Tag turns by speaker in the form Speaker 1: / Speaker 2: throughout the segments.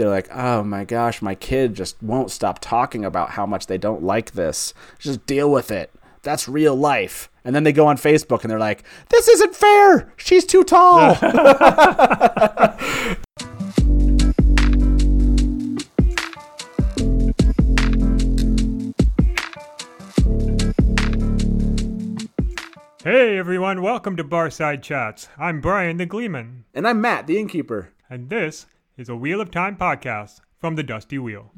Speaker 1: they're like, oh my gosh, my kid just won't stop talking about how much they don't like this. Just deal with it. That's real life. And then they go on Facebook and they're like, this isn't fair. She's too tall.
Speaker 2: Hey everyone, welcome to Barside Chats. I'm Brian the Gleeman,
Speaker 1: and I'm Matt, the innkeeper.
Speaker 2: and this is a Wheel of Time podcast from the Dusty Wheel.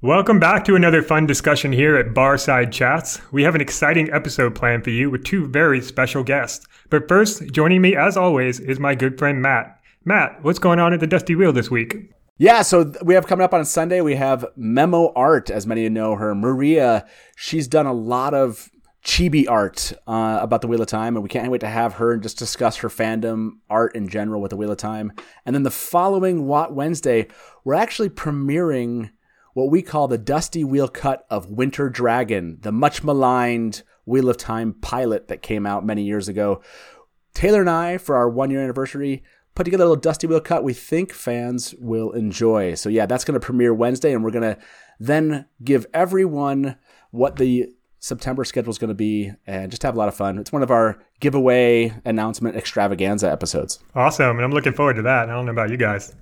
Speaker 2: Welcome back to another fun discussion here at Barside Chats. We have an exciting episode planned for you with two very special guests. But first, joining me as always is my good friend Matt. Matt, what's going on at the Dusty Wheel this week?
Speaker 1: Yeah, so we have coming up on Sunday, we have Memo Art, as many of you know her. Maria, she's done a lot of chibi art uh, about the Wheel of Time, and we can't wait to have her and just discuss her fandom, art in general with the Wheel of Time. And then the following Watt Wednesday, we're actually premiering what we call the Dusty Wheel cut of Winter Dragon, the much maligned Wheel of Time pilot that came out many years ago. Taylor and I, for our one year anniversary, put together a little Dusty Wheel cut we think fans will enjoy. So, yeah, that's going to premiere Wednesday, and we're going to then give everyone what the September schedule is going to be and just have a lot of fun. It's one of our giveaway announcement extravaganza episodes.
Speaker 2: Awesome, and I'm looking forward to that. I don't know about you guys.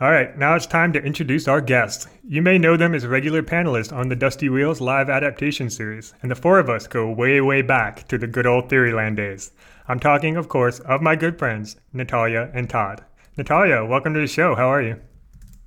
Speaker 2: All right, now it's time to introduce our guests. You may know them as regular panelists on the Dusty Wheels live adaptation series, and the four of us go way, way back to the good old Theoryland days. I'm talking, of course, of my good friends, Natalia and Todd. Natalia, welcome to the show. How are you?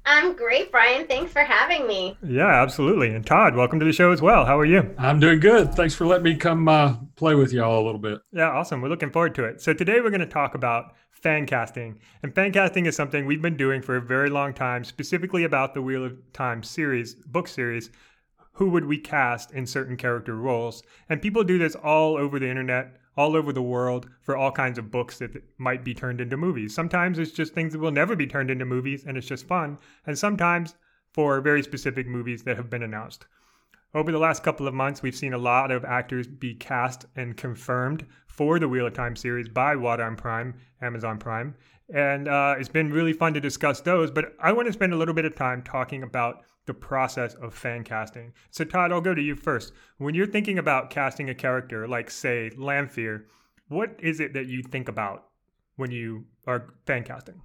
Speaker 3: I'm great, Brian. Thanks for having me.
Speaker 2: Yeah, absolutely. And Todd, welcome to the show as well. How are you?
Speaker 4: I'm doing good. Thanks for letting me come uh, play with y'all a little bit.
Speaker 2: Yeah, awesome. We're looking forward to it. So today we're going to talk about fan casting. And fan casting is something we've been doing for a very long time, specifically about the Wheel of Time series, book series. Who would we cast in certain character roles? And people do this all over the internet, all over the world for all kinds of books that might be turned into movies. Sometimes it's just things that will never be turned into movies and it's just fun. And sometimes for very specific movies that have been announced. Over the last couple of months, we've seen a lot of actors be cast and confirmed for the Wheel of Time series by Wadarn Prime, Amazon Prime. And uh, it's been really fun to discuss those, but I want to spend a little bit of time talking about the process of fan casting. So, Todd, I'll go to you first. When you're thinking about casting a character like, say, Lanfear, what is it that you think about when you are fan casting?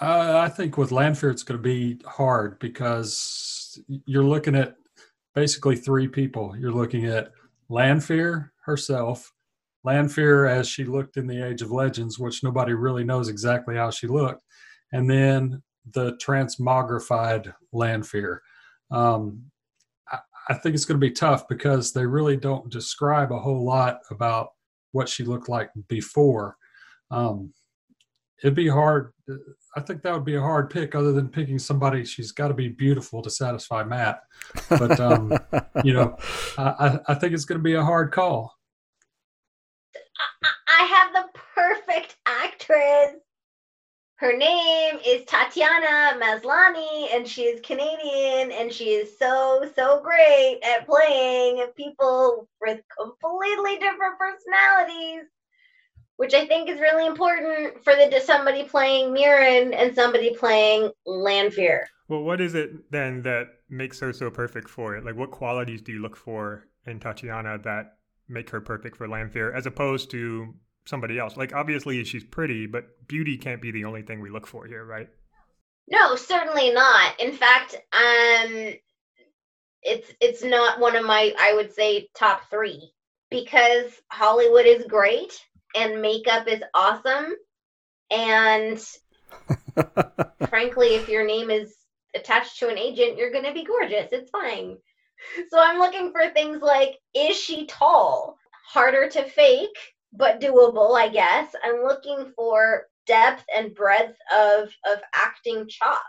Speaker 4: Uh, I think with Lanfear, it's going to be hard because you're looking at basically three people. You're looking at Lanfear herself, Lanfear as she looked in the Age of Legends, which nobody really knows exactly how she looked, and then the transmogrified Lanfear. Um, I, I think it's going to be tough because they really don't describe a whole lot about what she looked like before. Um, it'd be hard. I think that would be a hard pick, other than picking somebody. She's got to be beautiful to satisfy Matt. But um, you know, I, I think it's going to be a hard call.
Speaker 3: I have the perfect actress. Her name is Tatiana Maslany, and she is Canadian, and she is so, so great at playing people with completely different personalities, which I think is really important for the somebody playing Mierin and somebody playing Lanfear.
Speaker 2: Well, what is it then that makes her so perfect for it? Like, what qualities do you look for in Tatiana that make her perfect for Lanfear as opposed to somebody else? Like, obviously, she's pretty, but beauty can't be the only thing we look for here, right?
Speaker 3: No, certainly not. In fact, um, it's it's not one of my I would say top three because Hollywood is great and makeup is awesome, and frankly, if your name is attached to an agent, you're going to be gorgeous. It's fine. So I'm looking for things like is she tall? Harder to fake, but doable, I guess. I'm looking for depth and breadth of of acting chops.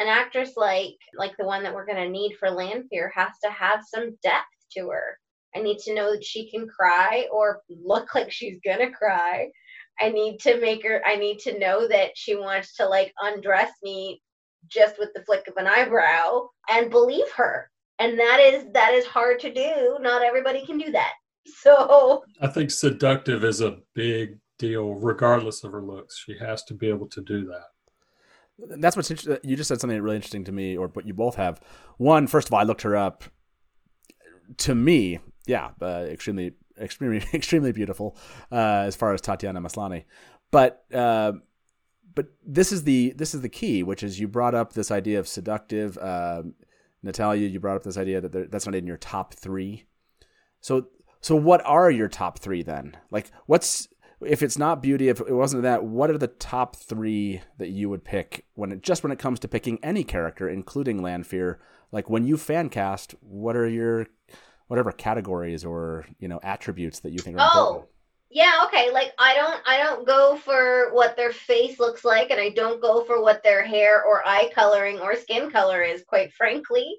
Speaker 3: An actress like like the one that we're going to need for Lanfear has to have some depth to her. I need to know that she can cry or look like she's going to cry. I need to make her I need to know that she wants to like undress me just with the flick of an eyebrow and believe her and that is that is hard to do not everybody can do that So
Speaker 4: I think seductive is a big deal, regardless of her looks. She has to be able to do that.
Speaker 1: That's what's interesting. You just said something really interesting to me, or what you both have. One, first of all, I looked her up. To me, yeah, uh, extremely, extremely, extremely beautiful uh, as far as Tatiana Maslany. But uh, but this is the this is the key, which is you brought up this idea of seductive. Uh, Natalia, you brought up this idea that that's not in your top three. So so what are your top three then? Like what's if it's not beauty, if it wasn't that, what are the top three that you would pick when it just when it comes to picking any character, including Lanfear? Like when you fan cast, what are your whatever categories or you know attributes that you think are
Speaker 3: oh,
Speaker 1: important?
Speaker 3: yeah, okay. Like I don't I don't go for what their face looks like and I don't go for what their hair or eye coloring or skin color is, quite frankly.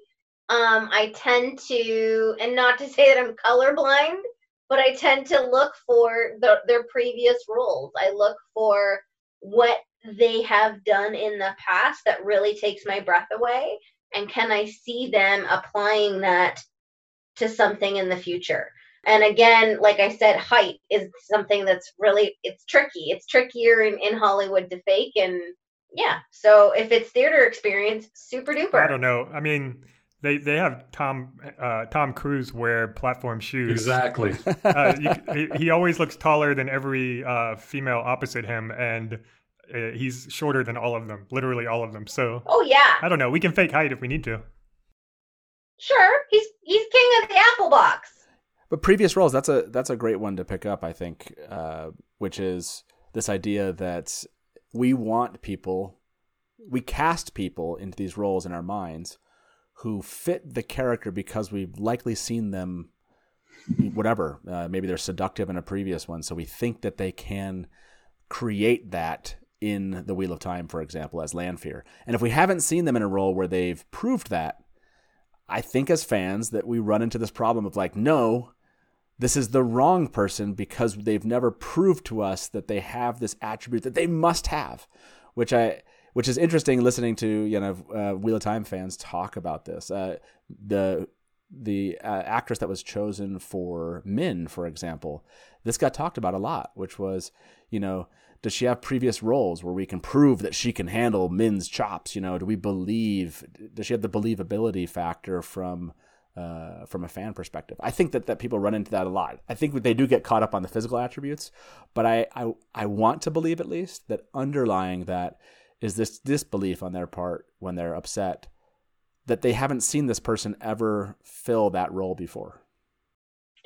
Speaker 3: Um, I tend to and not to say that I'm colorblind, but I tend to look for the, their previous roles. I look for what they have done in the past that really takes my breath away and can I see them applying that to something in the future and again like i said height is something that's really it's tricky it's trickier in, in hollywood to fake and yeah so if it's theater experience super duper
Speaker 2: I don't know. I mean, they they have Tom uh, Tom Cruise wear platform shoes.
Speaker 4: Exactly.
Speaker 2: Uh, you, he, he always looks taller than every uh, female opposite him, and uh, he's shorter than all of them, literally all of them. So
Speaker 3: oh yeah
Speaker 2: I don't know. We can fake height if we need to.
Speaker 3: Sure he's he's king of the apple box
Speaker 1: But previous roles, that's a that's a great one to pick up, I think, uh, which is this idea that we want people, we cast people into these roles in our minds who fit the character because we've likely seen them, whatever. Uh, maybe they're seductive in a previous one, so we think that they can create that in the Wheel of Time, for example, as Lanfear. And if we haven't seen them in a role where they've proved that, I think as fans that we run into this problem of like, no, this is the wrong person because they've never proved to us that they have this attribute that they must have, which I which is interesting listening to you know uh, Wheel of Time fans talk about this. Uh, the the uh, actress that was chosen for Min, for example, this got talked about a lot, which was you know does she have previous roles where we can prove that she can handle Min's chops? You know, do we believe? Does she have the believability factor from uh, from a fan perspective. I think that, that people run into that a lot. I think they do get caught up on the physical attributes, but I, I, I want to believe at least that underlying that is this disbelief on their part when they're upset that they haven't seen this person ever fill that role before.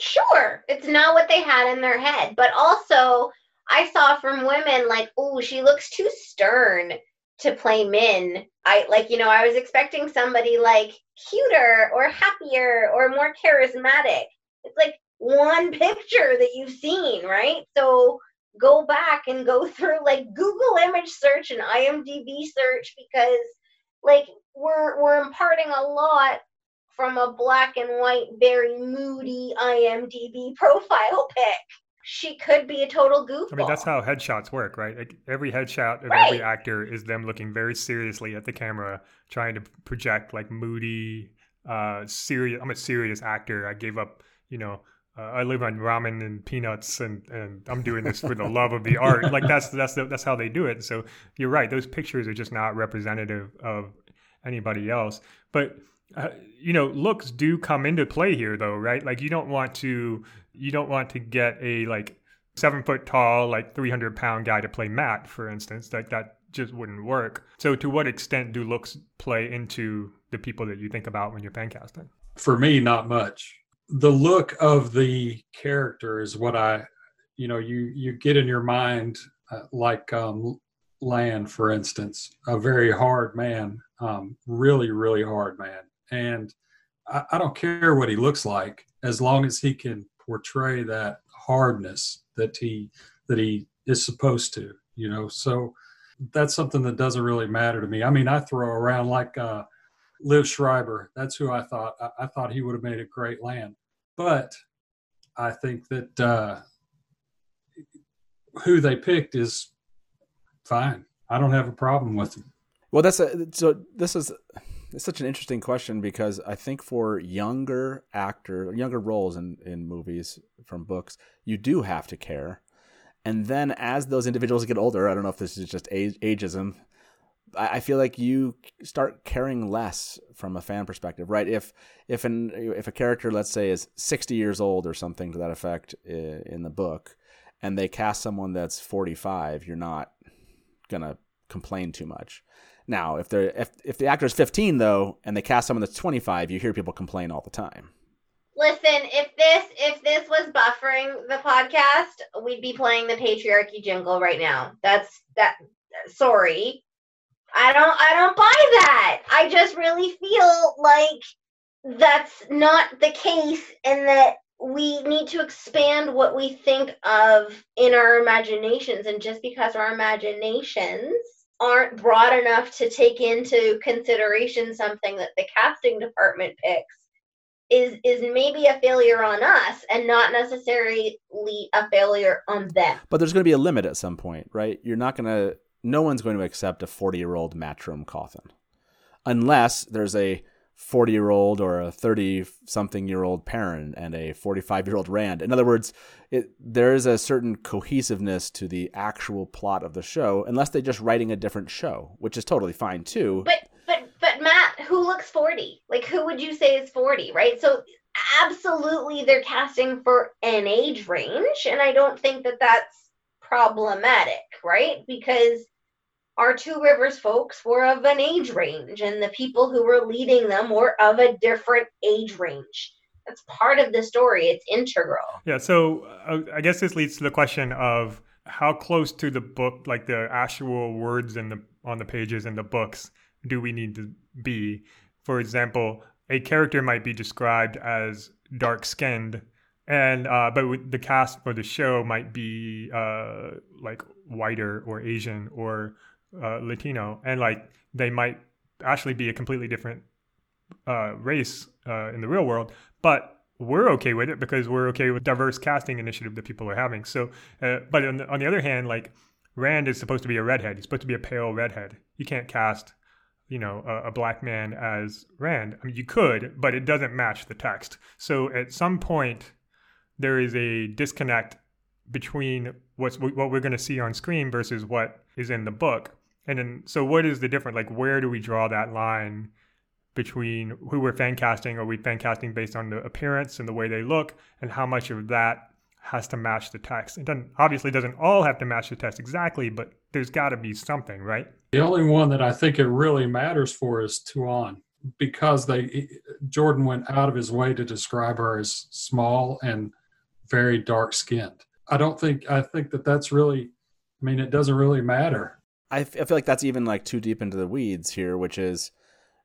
Speaker 3: Sure it's not what they had in their head but also i saw from women like oh she looks too stern to play min i like you know i was expecting somebody like cuter or happier or more charismatic. It's like one picture that you've seen right? So go back and go through like google image search and imdb search because like we're we're imparting a lot from a black and white, very moody IMDb profile pic. She could be a total goofball.
Speaker 2: I mean, that's how headshots work, right? Like every headshot of
Speaker 3: Right.
Speaker 2: every actor is them looking very seriously at the camera, trying to project like moody, uh, serious. I'm a serious actor. I gave up, you know. Uh, I live on ramen and peanuts, and, and I'm doing this for the love of the art. Like that's that's the, that's how they do it. So you're right; those pictures are just not representative of anybody else. But uh, you know, looks do come into play here, though, right? Like you don't want to you don't want to get a like seven foot tall, like 300 pound guy to play Mat, for instance. Like that just wouldn't work. So, to what extent do looks play into the people that you think about when you're fan casting?
Speaker 4: For me, not much. The look of the character is what I, you know, you you get in your mind, uh, like um, Lan, for instance, a very hard man, um, really, really hard man, and I, I don't care what he looks like as long as he can portray that hardness that he that he is supposed to, you know. So that's something that doesn't really matter to me. I mean, I throw around like uh, Liev Schreiber. That's who I thought. I, I thought he would have made a great Lan, but I think that uh, who they picked is fine. I don't have a problem with him.
Speaker 1: Well, that's a, so. This is it's such an interesting question because I think for younger actor, younger roles in in movies from books, you do have to care. And then as those individuals get older, I don't know if this is just age, ageism. I feel like you start caring less from a fan perspective, right? If if an if a character, let's say, is sixty years old or something to that effect in the book, and they cast someone that's forty five, you're not gonna complain too much. Now, if they're if if the actor is fifteen though, and they cast someone that's twenty five, you hear people complain all the time.
Speaker 3: Listen, if this if this was buffering the podcast, we'd be playing the patriarchy jingle right now. That's that. Sorry, I don't I don't buy that. I just really feel like that's not the case and that we need to expand what we think of in our imaginations and just because our imaginations aren't broad enough to take into consideration something that the casting department picks is is maybe a failure on us and not necessarily a failure on them.
Speaker 1: But there's going to be a limit at some point, right? You're not going to no one's going to accept a 40 year old Matrim Cauthon unless there's a 40 year old or a 30 something year old Perrin and a 45 year old Rand. In other words, it, there is a certain cohesiveness to the actual plot of the show, unless they're just writing a different show, which is totally fine too.
Speaker 3: But but but Matt, who looks 40? Like who would you say is 40, right? So absolutely they're casting for an age range and I don't think that that's problematic, right? Because our Two Rivers folks were of an age range, and the people who were leading them were of a different age range. That's part of the story. It's integral.
Speaker 2: Yeah. So uh, I guess this leads to the question of how close to the book, like the actual words in the on the pages in the books, do we need to be? For example, a character might be described as dark skinned and uh, but the cast for the show might be uh, like whiter or Asian or uh, Latino, and like they might actually be a completely different uh, race uh, in the real world, but we're okay with it because we're okay with diverse casting initiative that people are having. So, uh, but on the, on the other hand, like Rand is supposed to be a redhead. He's supposed to be a pale redhead. You can't cast, you know, a, a, black man as Rand. I mean, you could, but it doesn't match the text. So at some point, there is a disconnect between what's what we're going to see on screen versus what is in the book. And then, so what is the difference? Like, where do we draw that line between who we're fan casting? Are we fan casting based on the appearance and the way they look, and how much of that has to match the text? It doesn't obviously doesn't all have to match the text exactly, but there's got to be something, right?
Speaker 4: The only one that I think it really matters for is Tuon because they Jordan went out of his way to describe her as small and very dark skinned. I don't think I think that that's really. I mean, it doesn't really matter
Speaker 1: I, f- I feel like that's even like too deep into the weeds here, which is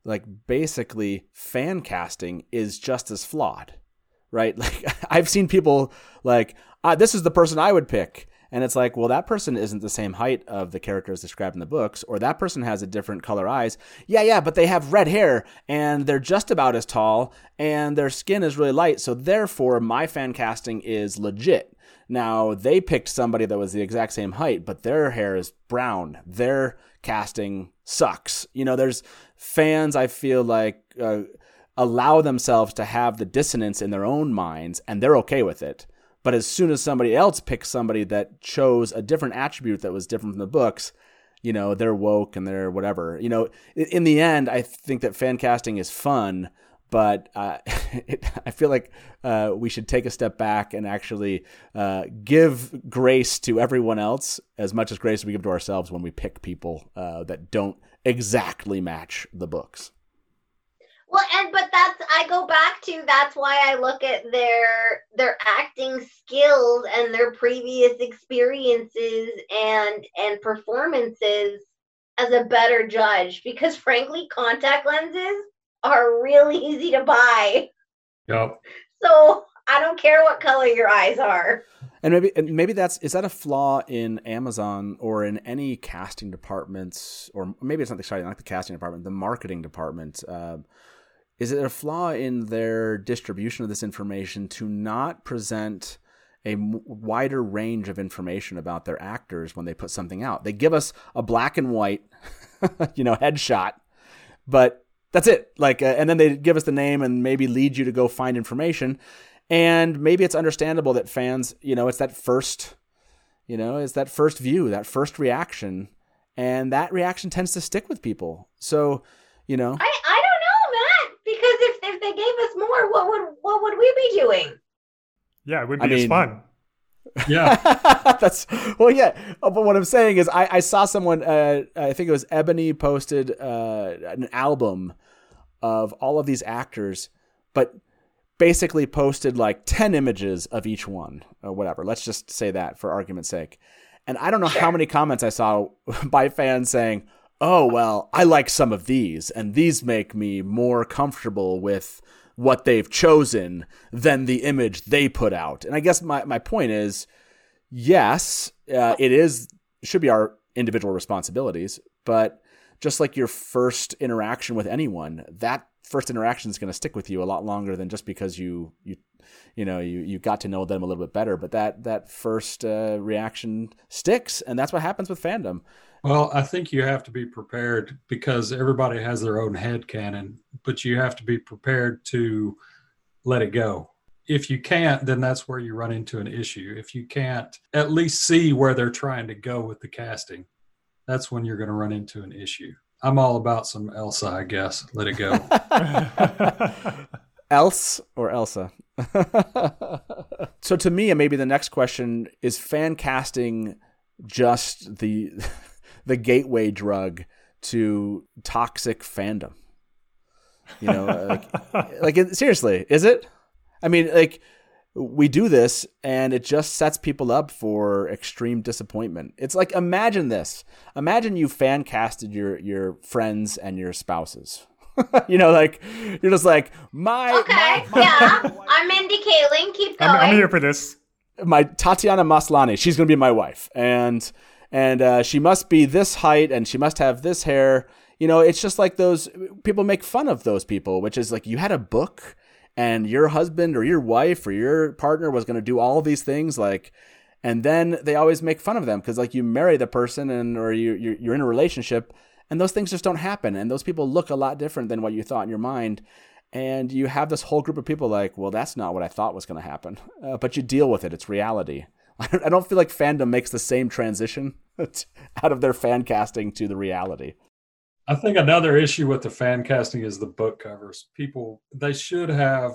Speaker 1: like basically fan casting is just as flawed, right? Like I've seen people like, ah, this is the person I would pick. And it's like, well, that person isn't the same height of the characters described in the books, or that person has a different color eyes. Yeah, yeah, but they have red hair and they're just about as tall and their skin is really light. So therefore, my fan casting is legit. Now, they picked somebody that was the exact same height, but their hair is brown. Their casting sucks. You know, there's fans, I feel like, uh, allow themselves to have the dissonance in their own minds, and they're okay with it. But as soon as somebody else picks somebody that chose a different attribute that was different from the books, you know, they're woke and they're whatever. You know, in the end, I think that fan casting is fun but uh, it, I feel like uh, we should take a step back and actually uh, give grace to everyone else as much as grace we give to ourselves when we pick people uh, that don't exactly match the books.
Speaker 3: Well, and but that's I go back to that's why I look at their their acting skills and their previous experiences and and performances as a better judge because frankly contact lenses are really easy to buy.
Speaker 4: Yep.
Speaker 3: So I don't care what color your eyes are.
Speaker 1: And maybe and maybe that's is that a flaw in Amazon or in any casting departments, or maybe it's not the sorry, not the casting department, the marketing department. Uh, is it a flaw in their distribution of this information to not present a wider range of information about their actors when they put something out? They give us a black and white, you know, headshot, but That's it. Like, uh, and then they give us the name and maybe lead you to go find information. And maybe it's understandable that fans, you know, it's that first, you know, it's that first view, that first reaction, and that reaction tends to stick with people. So, you know,
Speaker 3: I, I don't know, Matt, because if, if they gave us more, what would what would we be doing?
Speaker 2: Yeah, it would
Speaker 1: I
Speaker 2: be as
Speaker 1: mean-
Speaker 2: fun.
Speaker 4: Yeah.
Speaker 1: That's well, yeah. Uh, But what I'm saying is, I, I saw someone. Uh, I think it was Ebony posted uh, an album of all of these actors, but basically posted like ten images of each one or whatever. Let's just say that for argument's sake. And I don't know how many comments I saw by fans saying, "Oh well, I like some of these, and these make me more comfortable with." What they've chosen than the image they put out. And I guess my, my point is, yes, uh, it is should be our individual responsibilities, but just like your first interaction with anyone, that first interaction is going to stick with you a lot longer than just because you you you know you you got to know them a little bit better. But that that first uh, reaction sticks, and that's what happens with fandom.
Speaker 4: Well, I think you have to be prepared because everybody has their own head canon but you have to be prepared to let it go. If you can't, then that's where you run into an issue. If you can't at least see where they're trying to go with the casting, that's when you're going to run into an issue. I'm all about some Elsa, I guess. Let it go.
Speaker 1: Else or Elsa? so to me, and maybe the next question is fan casting just the the gateway drug to toxic fandom. You know, like, like seriously, is it? I mean, like we do this and it just sets people up for extreme disappointment. It's like imagine this. Imagine you fan casted your your friends and your spouses. you know, like you're just like my
Speaker 3: Okay,
Speaker 1: my, my-
Speaker 3: yeah. I'm Mindy Kaling. Keep going.
Speaker 2: I'm, I'm here for this.
Speaker 1: my Tatiana Maslany. She's going to be my wife, and and uh, she must be this height, and she must have this hair. You know, it's just like those people make fun of those people, which is like you had a book, and your husband or your wife or your partner was going to do all these things, like, and then they always make fun of them because like you marry the person and or you you're, in a relationship, and those things just don't happen, and those people look a lot different than what you thought in your mind and you have this whole group of people like, well, that's not what I thought was going to happen. Uh, but you deal with it. It's reality. I don't feel like fandom makes the same transition out of their fan casting to the reality.
Speaker 4: I think another issue with the fan casting is the book covers. People they should have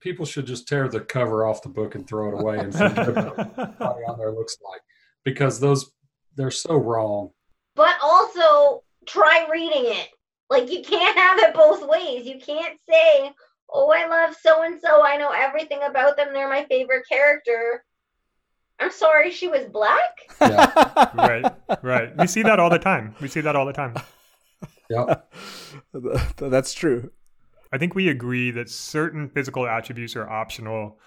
Speaker 4: people should just tear the cover off the book and throw it away and forget about what everybody on there looks like because those they're so wrong.
Speaker 3: but also try reading it. Like you can't have it both ways. You can't say, "Oh, I love so and so. I know everything about them. They're my favorite character." I'm sorry, she was black.
Speaker 4: Yeah.
Speaker 2: right, right. We see that all the time. We see that all the time.
Speaker 4: Yep.
Speaker 1: That's true.
Speaker 2: I think we agree that certain physical attributes are optional.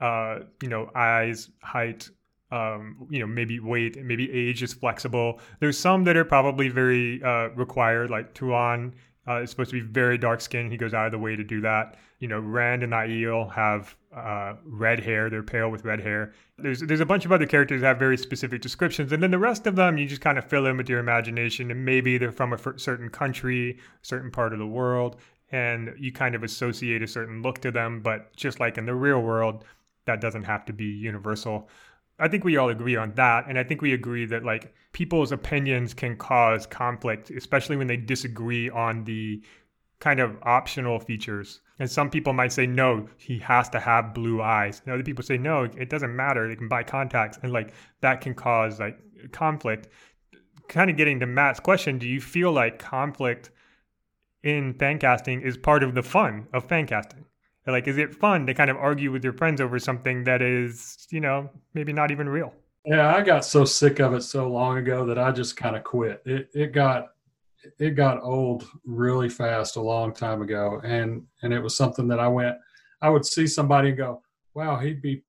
Speaker 2: Uh, you know, eyes, height, um, you know, maybe weight, maybe age is flexible. There's some that are probably very uh, required, like Tuon uh, is supposed to be very dark skinned. He goes out of the way to do that. You know, Rand and Aiel have uh, red hair. They're pale with red hair. There's there's a bunch of other characters that have very specific descriptions, and then the rest of them you just kind of fill in with your imagination, and maybe they're from a f- certain country, certain part of the world, and you kind of associate a certain look to them. But just like in the real world, that doesn't have to be universal. I think we all agree on that. And I think we agree that like people's opinions can cause conflict, especially when they disagree on the kind of optional features. And some people might say, no, he has to have blue eyes. And other people say, no, it doesn't matter. They can buy contacts. And like that can cause like conflict. Kind of getting to Matt's question, do you feel like conflict in fan casting is part of the fun of fan casting? Like, is it fun to kind of argue with your friends over something that is, you know, maybe not even real?
Speaker 4: Yeah, I got so sick of it so long ago that I just kind of quit. It it got it got old really fast a long time ago, and and it was something that I went. I would see somebody and go, "Wow, he'd be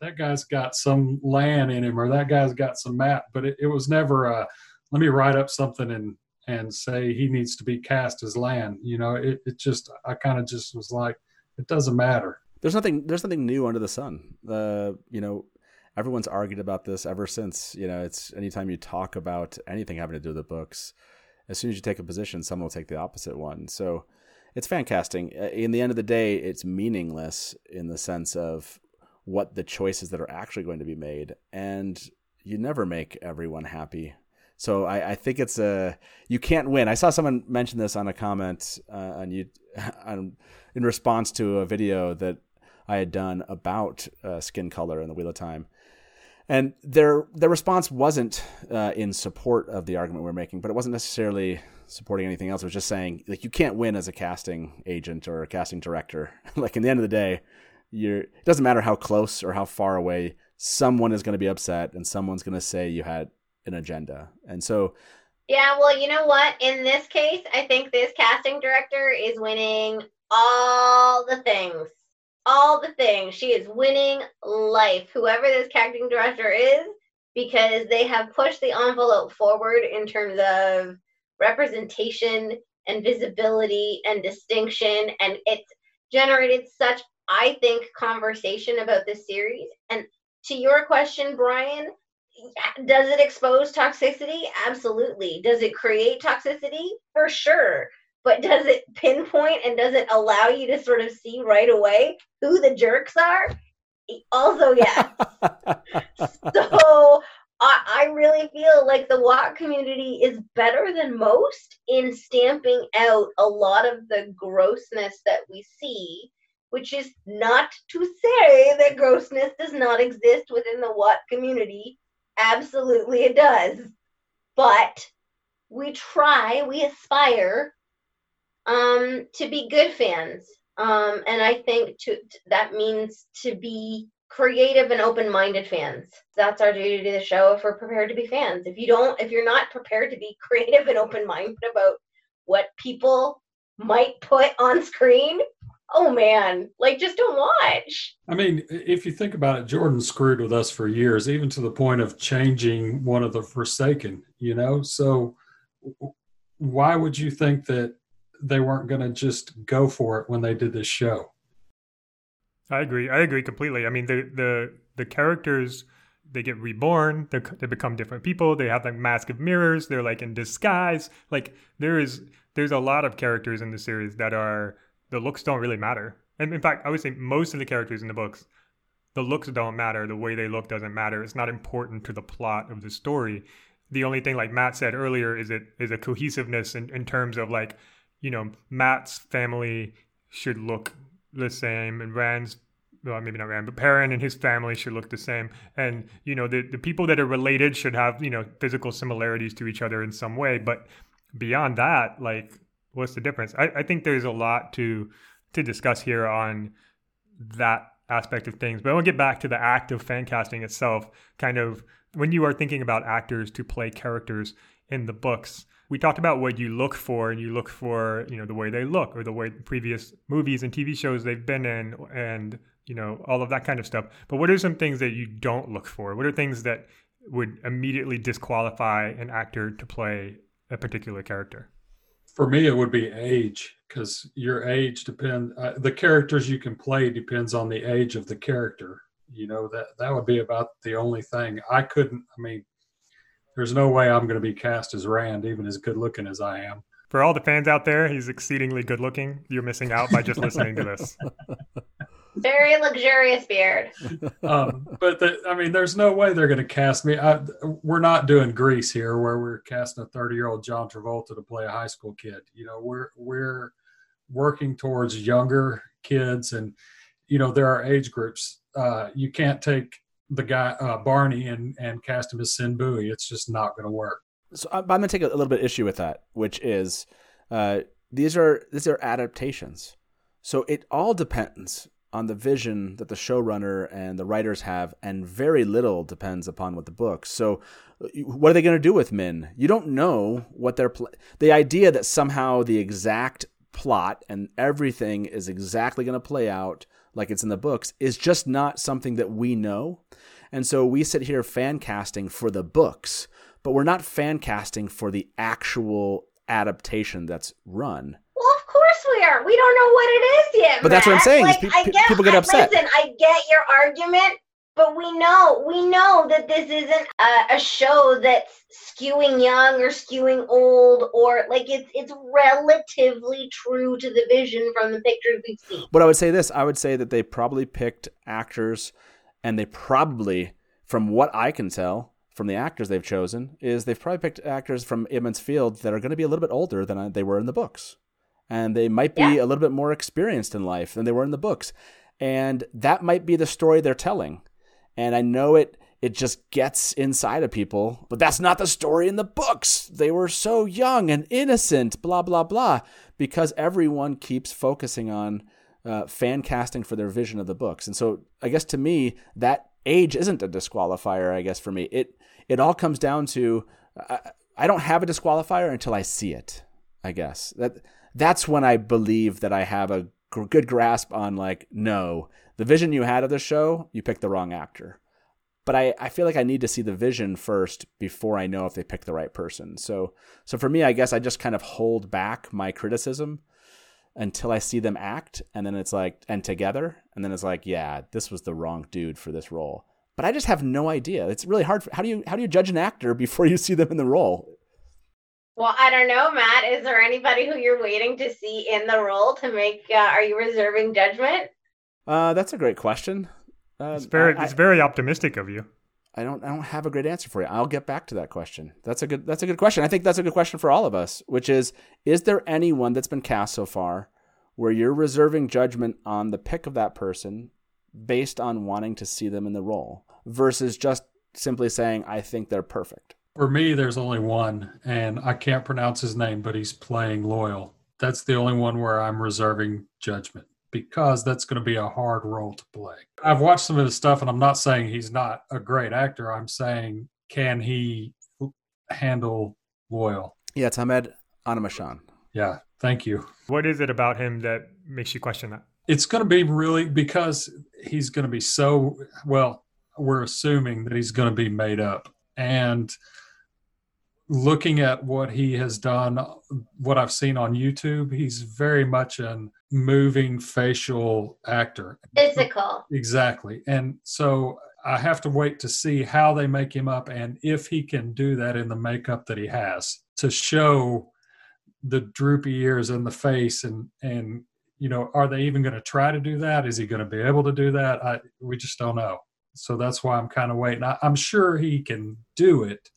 Speaker 4: that guy's got some Lan in him, or that guy's got some map." But it, it was never a let me write up something and and say he needs to be cast as Lan. You know, it it just I kind of just was like, it doesn't matter.
Speaker 1: There's nothing. There's nothing new under the sun. Uh, you know, everyone's argued about this ever since. You know, it's anytime you talk about anything having to do with the books, as soon as you take a position, someone will take the opposite one. So it's fan casting. Uh, in the end of the day, it's meaningless in the sense of what the choices that are actually going to be made, and you never make everyone happy. So I, I think it's a you can't win. I saw someone mention this on a comment uh, on you on, in response to a video that I had done about uh, skin color in the Wheel of Time, and their their response wasn't uh, in support of the argument we we're making, but it wasn't necessarily supporting anything else. It was just saying like you can't win as a casting agent or a casting director. like in the end of the day, you're it doesn't matter how close or how far away someone is going to be upset and someone's going to say you had an agenda. And so
Speaker 3: yeah, well, you know what? In this case, I think this casting director is winning all the things. All the things. She is winning life, whoever this casting director is, because they have pushed the envelope forward in terms of representation and visibility and distinction. And it's generated such, I think, conversation about this series. And to your question, Brian, does it expose toxicity? Absolutely. Does it create toxicity? For sure. But does it pinpoint and does it allow you to sort of see right away who the jerks are? Also, yes. so I, I really feel like the WOT community is better than most in stamping out a lot of the grossness that we see, which is not to say that grossness does not exist within the WOT community Absolutely, it does. But we try, we aspire um, to be good fans. Um, and I think to, that means to be creative and open-minded fans. That's our duty to the show if we're prepared to be fans. If you don't, if you're not prepared to be creative and open-minded about what people might put on screen, oh man, like just don't watch.
Speaker 4: I mean, if you think about it, Jordan screwed with us for years, even to the point of changing one of the Forsaken, you know? So why would you think that they weren't going to just go for it when they did this show?
Speaker 2: I agree. I agree completely. I mean, the the the characters they get reborn. They they become different people. They have like mask of mirrors. They're like in disguise. Like there is there's a lot of characters in the series that are the looks don't really matter. And in fact, I would say most of the characters in the books, the looks don't matter. The way they look doesn't matter. It's not important to the plot of the story. The only thing, like Matt said earlier, is it is a cohesiveness in, in terms of like, you know, Mat's family should look the same, and Rand's well, maybe not Rand, but Perrin and his family should look the same. And, you know, the, the people that are related should have, you know, physical similarities to each other in some way. But beyond that, like, what's the difference? I, I think there's a lot to to discuss here on that aspect of things. But I want to get back to the act of fan casting itself. Kind of when you are thinking about actors to play characters in the books, we talked about what you look for, and you look for you know the way they look or the way previous movies and TV shows they've been in, and you know all of that kind of stuff. But what are some things that you don't look for? What are things that would immediately disqualify an actor to play a particular character?
Speaker 4: for me it would be age because your age depend uh, the characters you can play depends on the age of the character you know that that would be about the only thing i couldn't i mean there's no way i'm going to be cast as rand even as good looking as i am
Speaker 2: for all the fans out there he's exceedingly good looking you're missing out by just listening to this
Speaker 3: very luxurious beard.
Speaker 4: um, but the, I mean, there's no way they're going to cast me. I, we're not doing Grease here, where we're casting a 30 year old John Travolta to play a high school kid. You know, we're we're working towards younger kids, and you know, there are age groups. Uh, you can't take the guy uh, Barney and and cast him as Cenn Buie. It's just not going to work.
Speaker 1: So I'm going to take a little bit issue with that, which is uh, these are these are adaptations. So it all depends on the vision that the showrunner and the writers have, and very little depends upon what the book. So, what are they going to do with Min? You don't know what they're. Pl- the idea that somehow the exact plot and everything is exactly going to play out like it's in the books is just not something that we know. And so we sit here fan casting for the books, but we're not fan casting for the actual adaptation that's run Well, of course
Speaker 3: we are. We don't know what it is yet.
Speaker 1: But Matt. that's what I'm saying.
Speaker 3: Like,
Speaker 1: pe-
Speaker 3: I get,
Speaker 1: people get upset.
Speaker 3: Listen, I get your argument, But we know, we know that this isn't a, a show that's skewing young or skewing old, or like it's it's relatively true to the vision from the pictures we've seen.
Speaker 1: But I would say this: I would say that they probably picked actors, and they probably, from what I can tell from the actors they've chosen, is they've probably picked actors from Emond's Field that are going to be a little bit older than uh, they were in the books, and they might be
Speaker 3: Yeah.
Speaker 1: a little bit more experienced in life than they were in the books, and that might be the story they're telling. And I know it it just gets inside of people, but that's not the story in the books. They were so young and innocent, blah blah blah, because everyone keeps focusing on uh, fan casting for their vision of the books. And so I guess to me that age isn't a disqualifier. I guess for me it it all comes down to I, I don't have a disqualifier until I see it. I guess that that's when I believe that I have a good grasp on like no the vision you had of the show you picked the wrong actor but I, I feel like I need to see the vision first before I know if they picked the right person. So so for me, I guess I just kind of hold back my criticism until I see them act, and then it's like and together, and then it's like, yeah, this was the wrong dude for this role. But I just have no idea. It's really hard. For, how do you how do you judge an actor before you see them in the role?
Speaker 3: Well, I don't know, Matt. Is there anybody who you're waiting to see in the role to make? Uh, are you reserving judgment?
Speaker 1: Uh, that's a great question. Uh,
Speaker 2: It's very
Speaker 1: I,
Speaker 2: it's very optimistic of you.
Speaker 1: I don't I don't have a great answer for you. I'll get back to that question. That's a good that's a good question. I think that's a good question for all of us, which is is there anyone that's been cast so far where you're reserving judgment on the pick of that person based on wanting to see them in the role versus just simply saying I think they're perfect.
Speaker 4: For me, there's only one, and I can't pronounce his name, but he's playing Loial. That's the only one where I'm reserving judgment because that's going to be a hard role to play. I've watched some of his stuff, and I'm not saying he's not a great actor. I'm saying, can he handle Loial?
Speaker 1: Yeah, it's Ahmed Animashaun.
Speaker 4: Yeah, thank you.
Speaker 2: What is it about him that makes you question that?
Speaker 4: It's going to be really because he's going to be so well. We're assuming that he's going to be made up, and looking at what he has done, what I've seen on YouTube, he's very much an moving facial actor.
Speaker 3: Physical.
Speaker 4: Exactly. And so I have to wait to see how they make him up and if he can do that in the makeup that he has to show the droopy ears and the face and and you know are they even going to try to do that is he going to be able to do that I we just don't know so that's why I'm kind of waiting I, I'm sure he can do it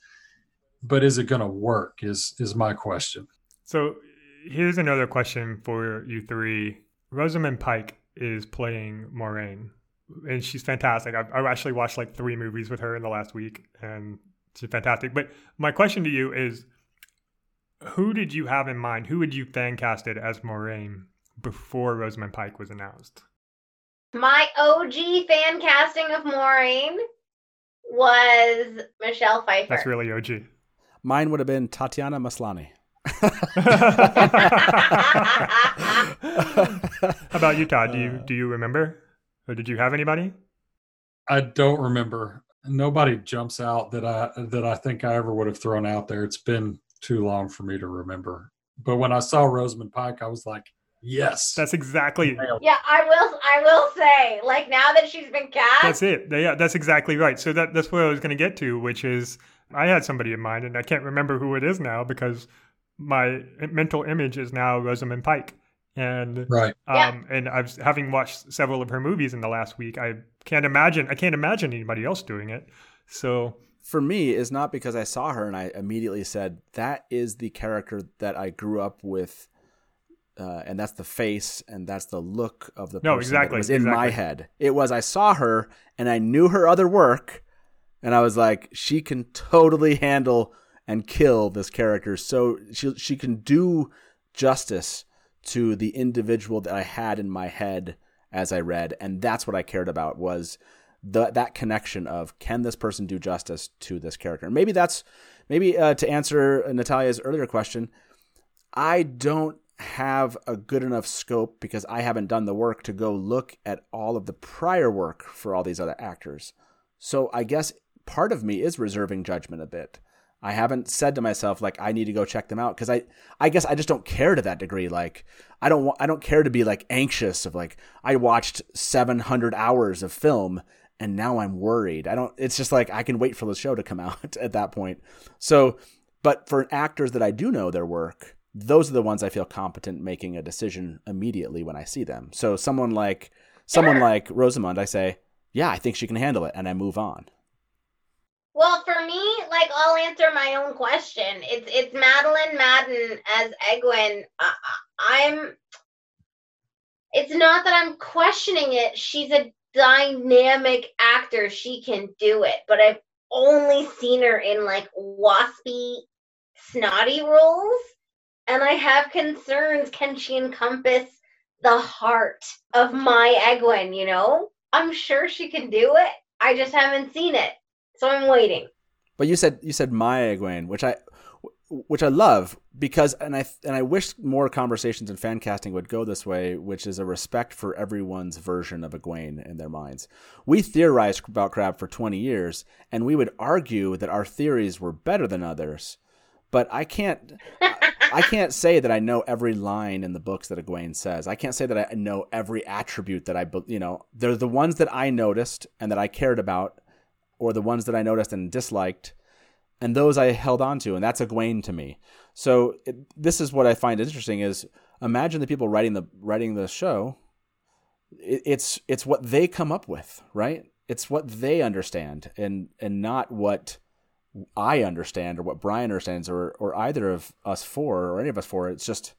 Speaker 4: but is it going to work is is my question
Speaker 2: So here's another question for you three. Rosamund Pike is playing Moiraine, and she's fantastic. I've, I've actually watched like three movies with her in the last week, and she's fantastic. But my question to you is, who did you have in mind? Who would you fan casted as Moiraine before Rosamund Pike was announced?
Speaker 3: My OG fan casting of Maureen was Michelle Pfeiffer.
Speaker 2: That's really OG.
Speaker 1: Mine would have been Tatiana Maslany.
Speaker 2: How about you, Todd? Do you uh, do you remember, or did you have anybody?
Speaker 4: I don't remember. Nobody jumps out that I that I think I ever would have thrown out there. It's been too long for me to remember. But when I saw Rosamund Pike, I was like, yes.
Speaker 2: That's exactly
Speaker 3: yeah, I will. I will say, like now that she's been cast,
Speaker 2: That's it. Yeah, that's exactly right. So that that's what I was going to get to, which is I had somebody in mind, and I can't remember who it is now because my mental image is now Rosamund Pike, and
Speaker 4: right.
Speaker 2: um,
Speaker 3: Yeah.
Speaker 2: and I've having watched several of her movies in the last week. I can't imagine. I can't imagine anybody else doing it. So
Speaker 1: for me is not because I saw her and I immediately said that is the character that I grew up with, uh, and that's the face and that's the look of the
Speaker 2: No,
Speaker 1: person that
Speaker 2: exactly,
Speaker 1: was in my head. It was I saw her and I knew her other work, and I was like, she can totally handle and kill this character. So she she can do justice to the individual that I had in my head as I read, and that's what I cared about was the, that connection of can this person do justice to this character? And maybe that's maybe uh, to answer Natalia's earlier question. I don't have a good enough scope because I haven't done the work to go look at all of the prior work for all these other actors. So I guess part of me is reserving judgment a bit. I haven't said to myself like I need to go check them out because I I guess I just don't care to that degree. Like I don't wa- I don't care to be like anxious of like I watched 700 hours of film and now I'm worried. I don't. It's just like I can wait for the show to come out at that point. So, but for actors that I do know their work, those are the ones I feel competent making a decision immediately when I see them. So someone like someone like Rosamund, I say, yeah, I think she can handle it, and I move on.
Speaker 3: Well, for me, like I'll answer my own question. It's it's Madeleine Madden as Egwene. I, I'm. It's not that I'm questioning it. She's a dynamic actor. She can do it. But I've only seen her in like waspy, snotty roles, and I have concerns. Can she encompass the heart of my Egwene? You know, I'm sure she can do it. I just haven't seen it. So I'm waiting.
Speaker 1: But you said you said Maya Egwene, which I which I love because and I and I wish more conversations and fan casting would go this way, which is a respect for everyone's version of Egwene in their minds. We theorized about Crab for 20 years and we would argue that our theories were better than others. But I can't I can't say that I know every line in the books that Egwene says. I can't say that I know every attribute that I, you know, they're the ones that I noticed and that I cared about, or the ones that I noticed and disliked, and those I held on to, and that's Egwene to me. So it, this is what I find interesting: is imagine the people writing the writing the show. It, it's it's what they come up with, right? It's what they understand, and and not what I understand or what Brian understands or or either of us four or any of us four. It's just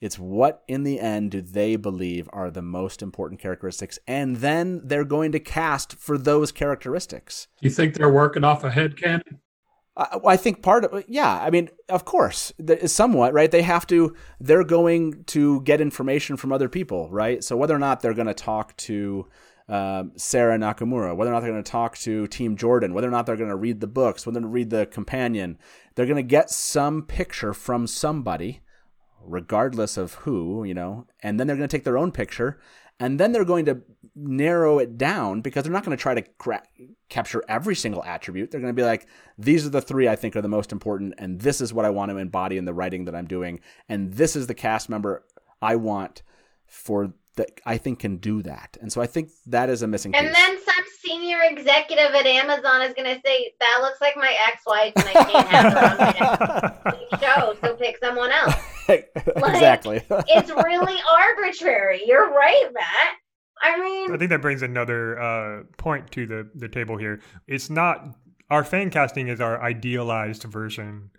Speaker 1: it's what in the end do they believe are the most important characteristics, and then they're going to cast for those characteristics.
Speaker 4: You think they're working off a head canon?
Speaker 1: I, I think part of yeah. I mean, of course, somewhat right. They have to. They're going to get information from other people, right? So whether or not they're going to talk to um, Sarah Nakamura, whether or not they're going to talk to Team Jordan, whether or not they're going to read the books, whether they're going to read the companion, they're going to get some picture from somebody, regardless of who, you know, and then they're going to take their own picture, and then they're going to narrow it down because they're not going to try to cra- capture every single attribute. They're going to be like, these are the three I think are the most important, and this is what I want to embody in the writing that I'm doing, and this is the cast member I want for that I think can do that. And so I think that is a missing
Speaker 3: And
Speaker 1: piece.
Speaker 3: then senior executive at Amazon is going to say, that looks like my ex-wife and I can't have her on my show, so pick someone else.
Speaker 1: exactly.
Speaker 3: It's really arbitrary. You're right, Matt. I mean, I
Speaker 2: think that brings another uh, point to the, the table here. It's not our fan casting is our idealized version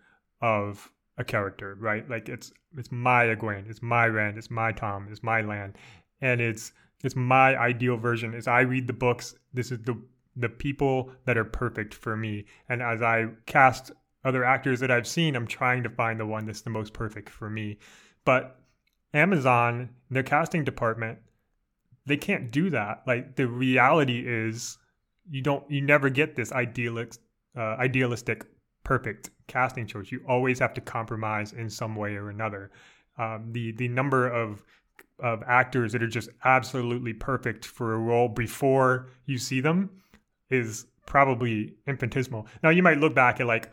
Speaker 2: of a character, right? Like it's it's my Egwene, it's my Rand, it's my Tom, it's my Lan, and it's it's my ideal version. As I read the books, this is the the people that are perfect for me, and as I cast other actors that I've seen, I'm trying to find the one that's the most perfect for me. But Amazon, their casting department, they can't do that. Like the reality is, you don't, you never get this idealistic, uh, idealistic, perfect casting choice. You always have to compromise in some way or another. Um, the the number of of actors that are just absolutely perfect for a role before you see them is probably infinitesimal. Now you might look back at like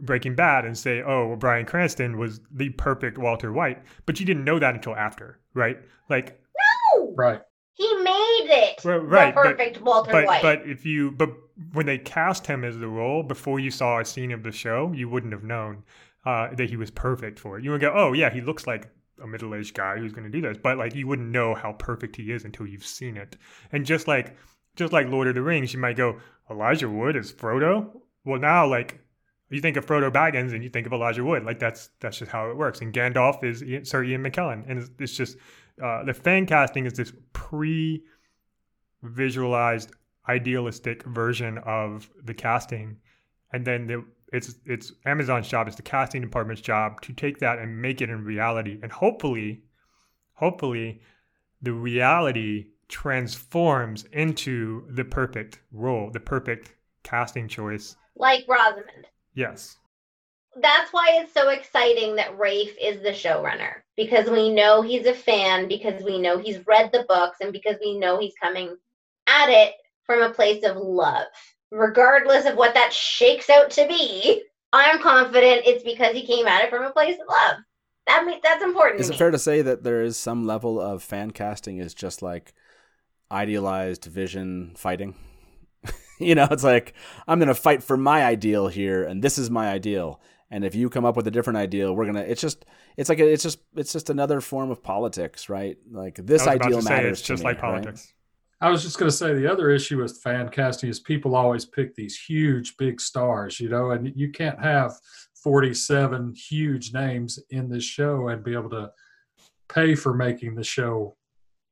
Speaker 2: Breaking Bad and say, "Oh, well, Bryan Cranston was the perfect Walter White," but you didn't know that until after, right? Like
Speaker 3: no,
Speaker 4: Right.
Speaker 3: he made it
Speaker 2: Right, right,
Speaker 3: the
Speaker 2: but-
Speaker 3: perfect Walter
Speaker 2: but
Speaker 3: White.
Speaker 2: but if you but when they cast him as the role before you saw a scene of the show, you wouldn't have known uh, that he was perfect for it. You would go, "Oh yeah, he looks like a middle-aged guy who's going to do this," but like you wouldn't know how perfect he is until you've seen it. And just like just like Lord of the Rings, you might go, "Elijah Wood is Frodo." Well, now like you think of Frodo Baggins and you think of Elijah Wood. Like that's that's just how it works. And Gandalf is Ian, Sir Ian McKellen, and it's, it's just uh, the fan casting is this pre visualized idealistic version of the casting and then the, it's it's Amazon's job it's the casting department's job to take that and make it in reality and hopefully hopefully the reality transforms into the perfect role the perfect casting choice
Speaker 3: like Rosamund.
Speaker 2: yes
Speaker 3: That's why it's so exciting that Rafe is the showrunner because we know he's a fan, because we know he's read the books, and because we know he's coming at it from a place of love. Regardless of what that shakes out to be, I'm confident it's because he came at it from a place of love. That me- that's important
Speaker 1: Is
Speaker 3: to
Speaker 1: it
Speaker 3: me.
Speaker 1: fair to say that there is some level of fan casting is just like idealized vision fighting. you know, it's like I'm going to fight for my ideal here, and this is my ideal. And if you come up with a different ideal, we're gonna. It's just. It's like a, it's just. It's just another form of politics, right? Like this ideal matters.
Speaker 2: It's just
Speaker 1: me,
Speaker 2: like politics.
Speaker 4: Right? I was just going to say the other issue with fan casting is people always pick these huge, big stars, you know, and you can't have 47 huge names in this show and be able to pay for making the show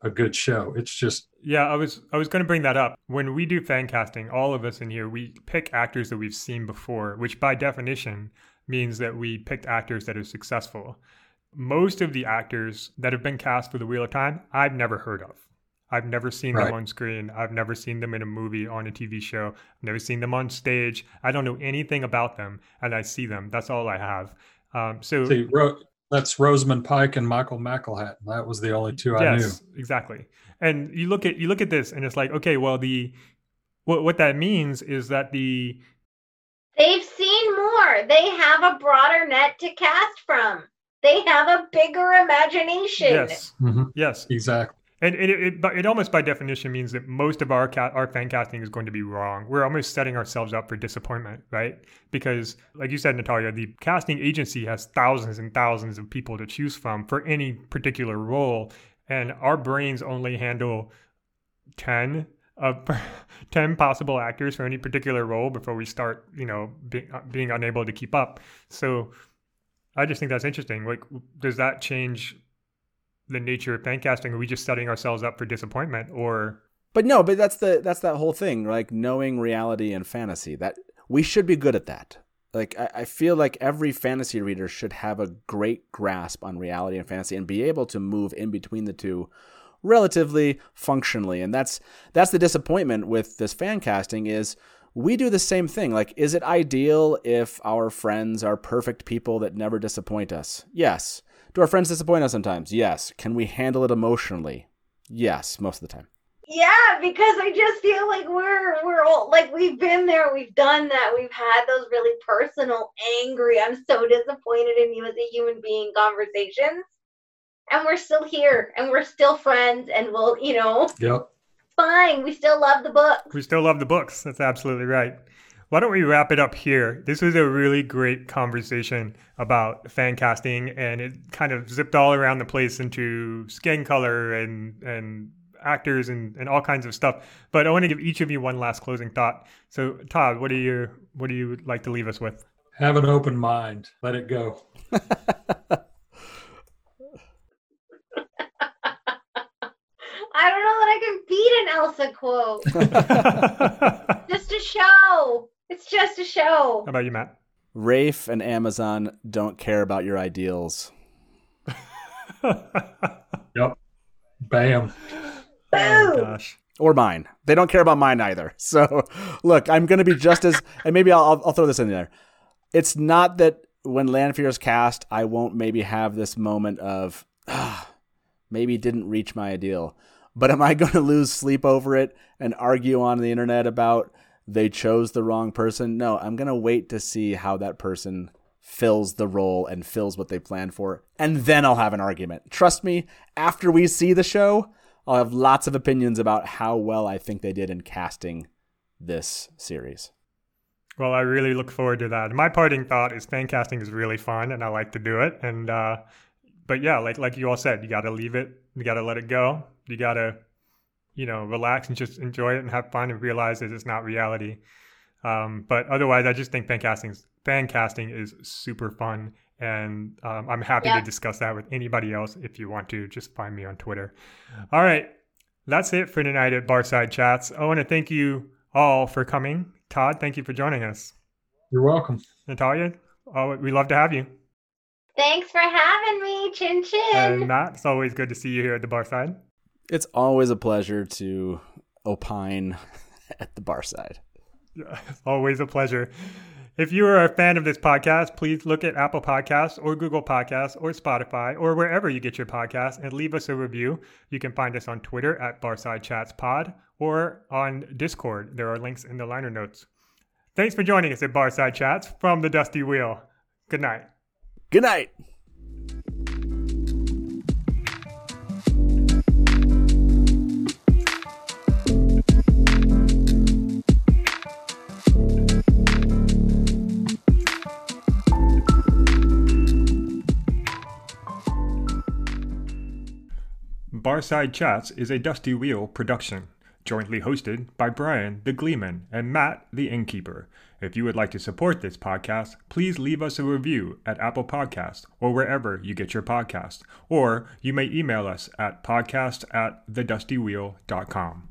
Speaker 4: a good show. It's just
Speaker 2: yeah. I was I was going to bring that up. When we do fan casting, all of us in here we pick actors that we've seen before, which by definition means that we picked actors that are successful. Most of the actors that have been cast for the Wheel of Time, I've never heard of. I've never seen right. them on screen. I've never seen them in a movie, on a TV show. I've never seen them on stage. I don't know anything about them, and I see them. That's all I have. Um, so
Speaker 4: see, Ro- that's Rosamund Pike and Michael McElhatton. That was the only two I
Speaker 2: knew. yes, exactly. And you look at you look at this, and it's like, okay, well, the what what that means is that the
Speaker 3: they've seen more. They have a broader net to cast from. They have a bigger imagination.
Speaker 2: Yes. Mm-hmm. Yes.
Speaker 4: Exactly.
Speaker 2: And it, it, it, almost by definition means that most of our ca- our fan casting is going to be wrong. We're almost setting ourselves up for disappointment, right? Because, like you said, Natalia, the casting agency has thousands and thousands of people to choose from for any particular role, and our brains only handle ten of 10 possible actors for any particular role before we start you know being, uh, being unable to keep up so i just think that's interesting like does that change the nature of fan casting are we just setting ourselves up for disappointment or
Speaker 1: but no but that's the that's that whole thing like knowing reality and fantasy that we should be good at that like I, I feel like every fantasy reader should have a great grasp on reality and fantasy and be able to move in between the two relatively functionally. And that's that's the disappointment with this fan casting is we do the same thing. Like, is it ideal if our friends are perfect people that never disappoint us? Yes. Do our friends disappoint us sometimes? Yes. Can we handle it emotionally? Yes, most of the time.
Speaker 3: Yeah, because I just feel like we're we're all like we've been there, we've done that, we've had those really personal, angry, I'm so disappointed in you as a human being conversations and we're still here and we're still friends and we'll, you know.
Speaker 4: Yep.
Speaker 3: Fine. We still love the books.
Speaker 2: We still love the books. That's absolutely right. Why don't we wrap it up here? This was a really great conversation about fan casting, and it kind of zipped all around the place into skin color and and actors and, and all kinds of stuff. But I want to give each of you one last closing thought. So, Todd, what do you what do you like to leave us with?
Speaker 4: Have an open mind. Let it go.
Speaker 3: I don't know that I can beat an Elsa quote. just a show. It's just a show.
Speaker 2: How about you, Matt?
Speaker 1: Rafe and Amazon don't care about your ideals.
Speaker 4: yep. Bam.
Speaker 3: Boom. Oh, gosh.
Speaker 1: Or mine. They don't care about mine either. So, look, I'm going to be just as, and maybe I'll, I'll throw this in there. It's not that when Lanfear is cast, I won't maybe have this moment of, ah, maybe didn't reach my ideal. But am I going to lose sleep over it and argue on the internet about they chose the wrong person? No, I'm going to wait to see how that person fills the role and fills what they planned for. And then I'll have an argument. Trust me, after we see the show, I'll have lots of opinions about how well I think they did in casting this series.
Speaker 2: Well, I really look forward to that. My parting thought is fan casting is really fun and I like to do it. And uh, but yeah, like like you all said, you gotta leave it, you gotta let it go you gotta you know relax and just enjoy it and have fun and realize that it's not reality. Um, but otherwise i just think fan casting fan casting is super fun. And um, i'm happy yeah. to discuss that with anybody else if you want to. Just find me on twitter. All right. That's it for tonight at barside chats. I want to thank you all for coming. Todd thank you for joining us.
Speaker 4: You're welcome.
Speaker 2: Natalia oh, we love to have you.
Speaker 3: Thanks for having me, Chin Chin.
Speaker 2: And Matt, it's always good to see you here at the bar side.
Speaker 1: It's always a pleasure to opine at the bar side.
Speaker 2: Yeah, always a pleasure. If you are a fan of this podcast, please look at Apple Podcasts or Google Podcasts or Spotify or wherever you get your podcasts and leave us a review. You can find us on Twitter at Barside Chats Pod or on Discord. There are links in the liner notes. Thanks for joining us at Barside Chats from the Dusty Wheel. Good night.
Speaker 1: Good night.
Speaker 2: Barside Chats is a Dusty Wheel production, jointly hosted by Brian the Gleeman and Matt the Innkeeper. If you would like to support this podcast, please leave us a review at Apple Podcast or wherever you get your podcast, or you may email us at podcast at thedustywheel.com.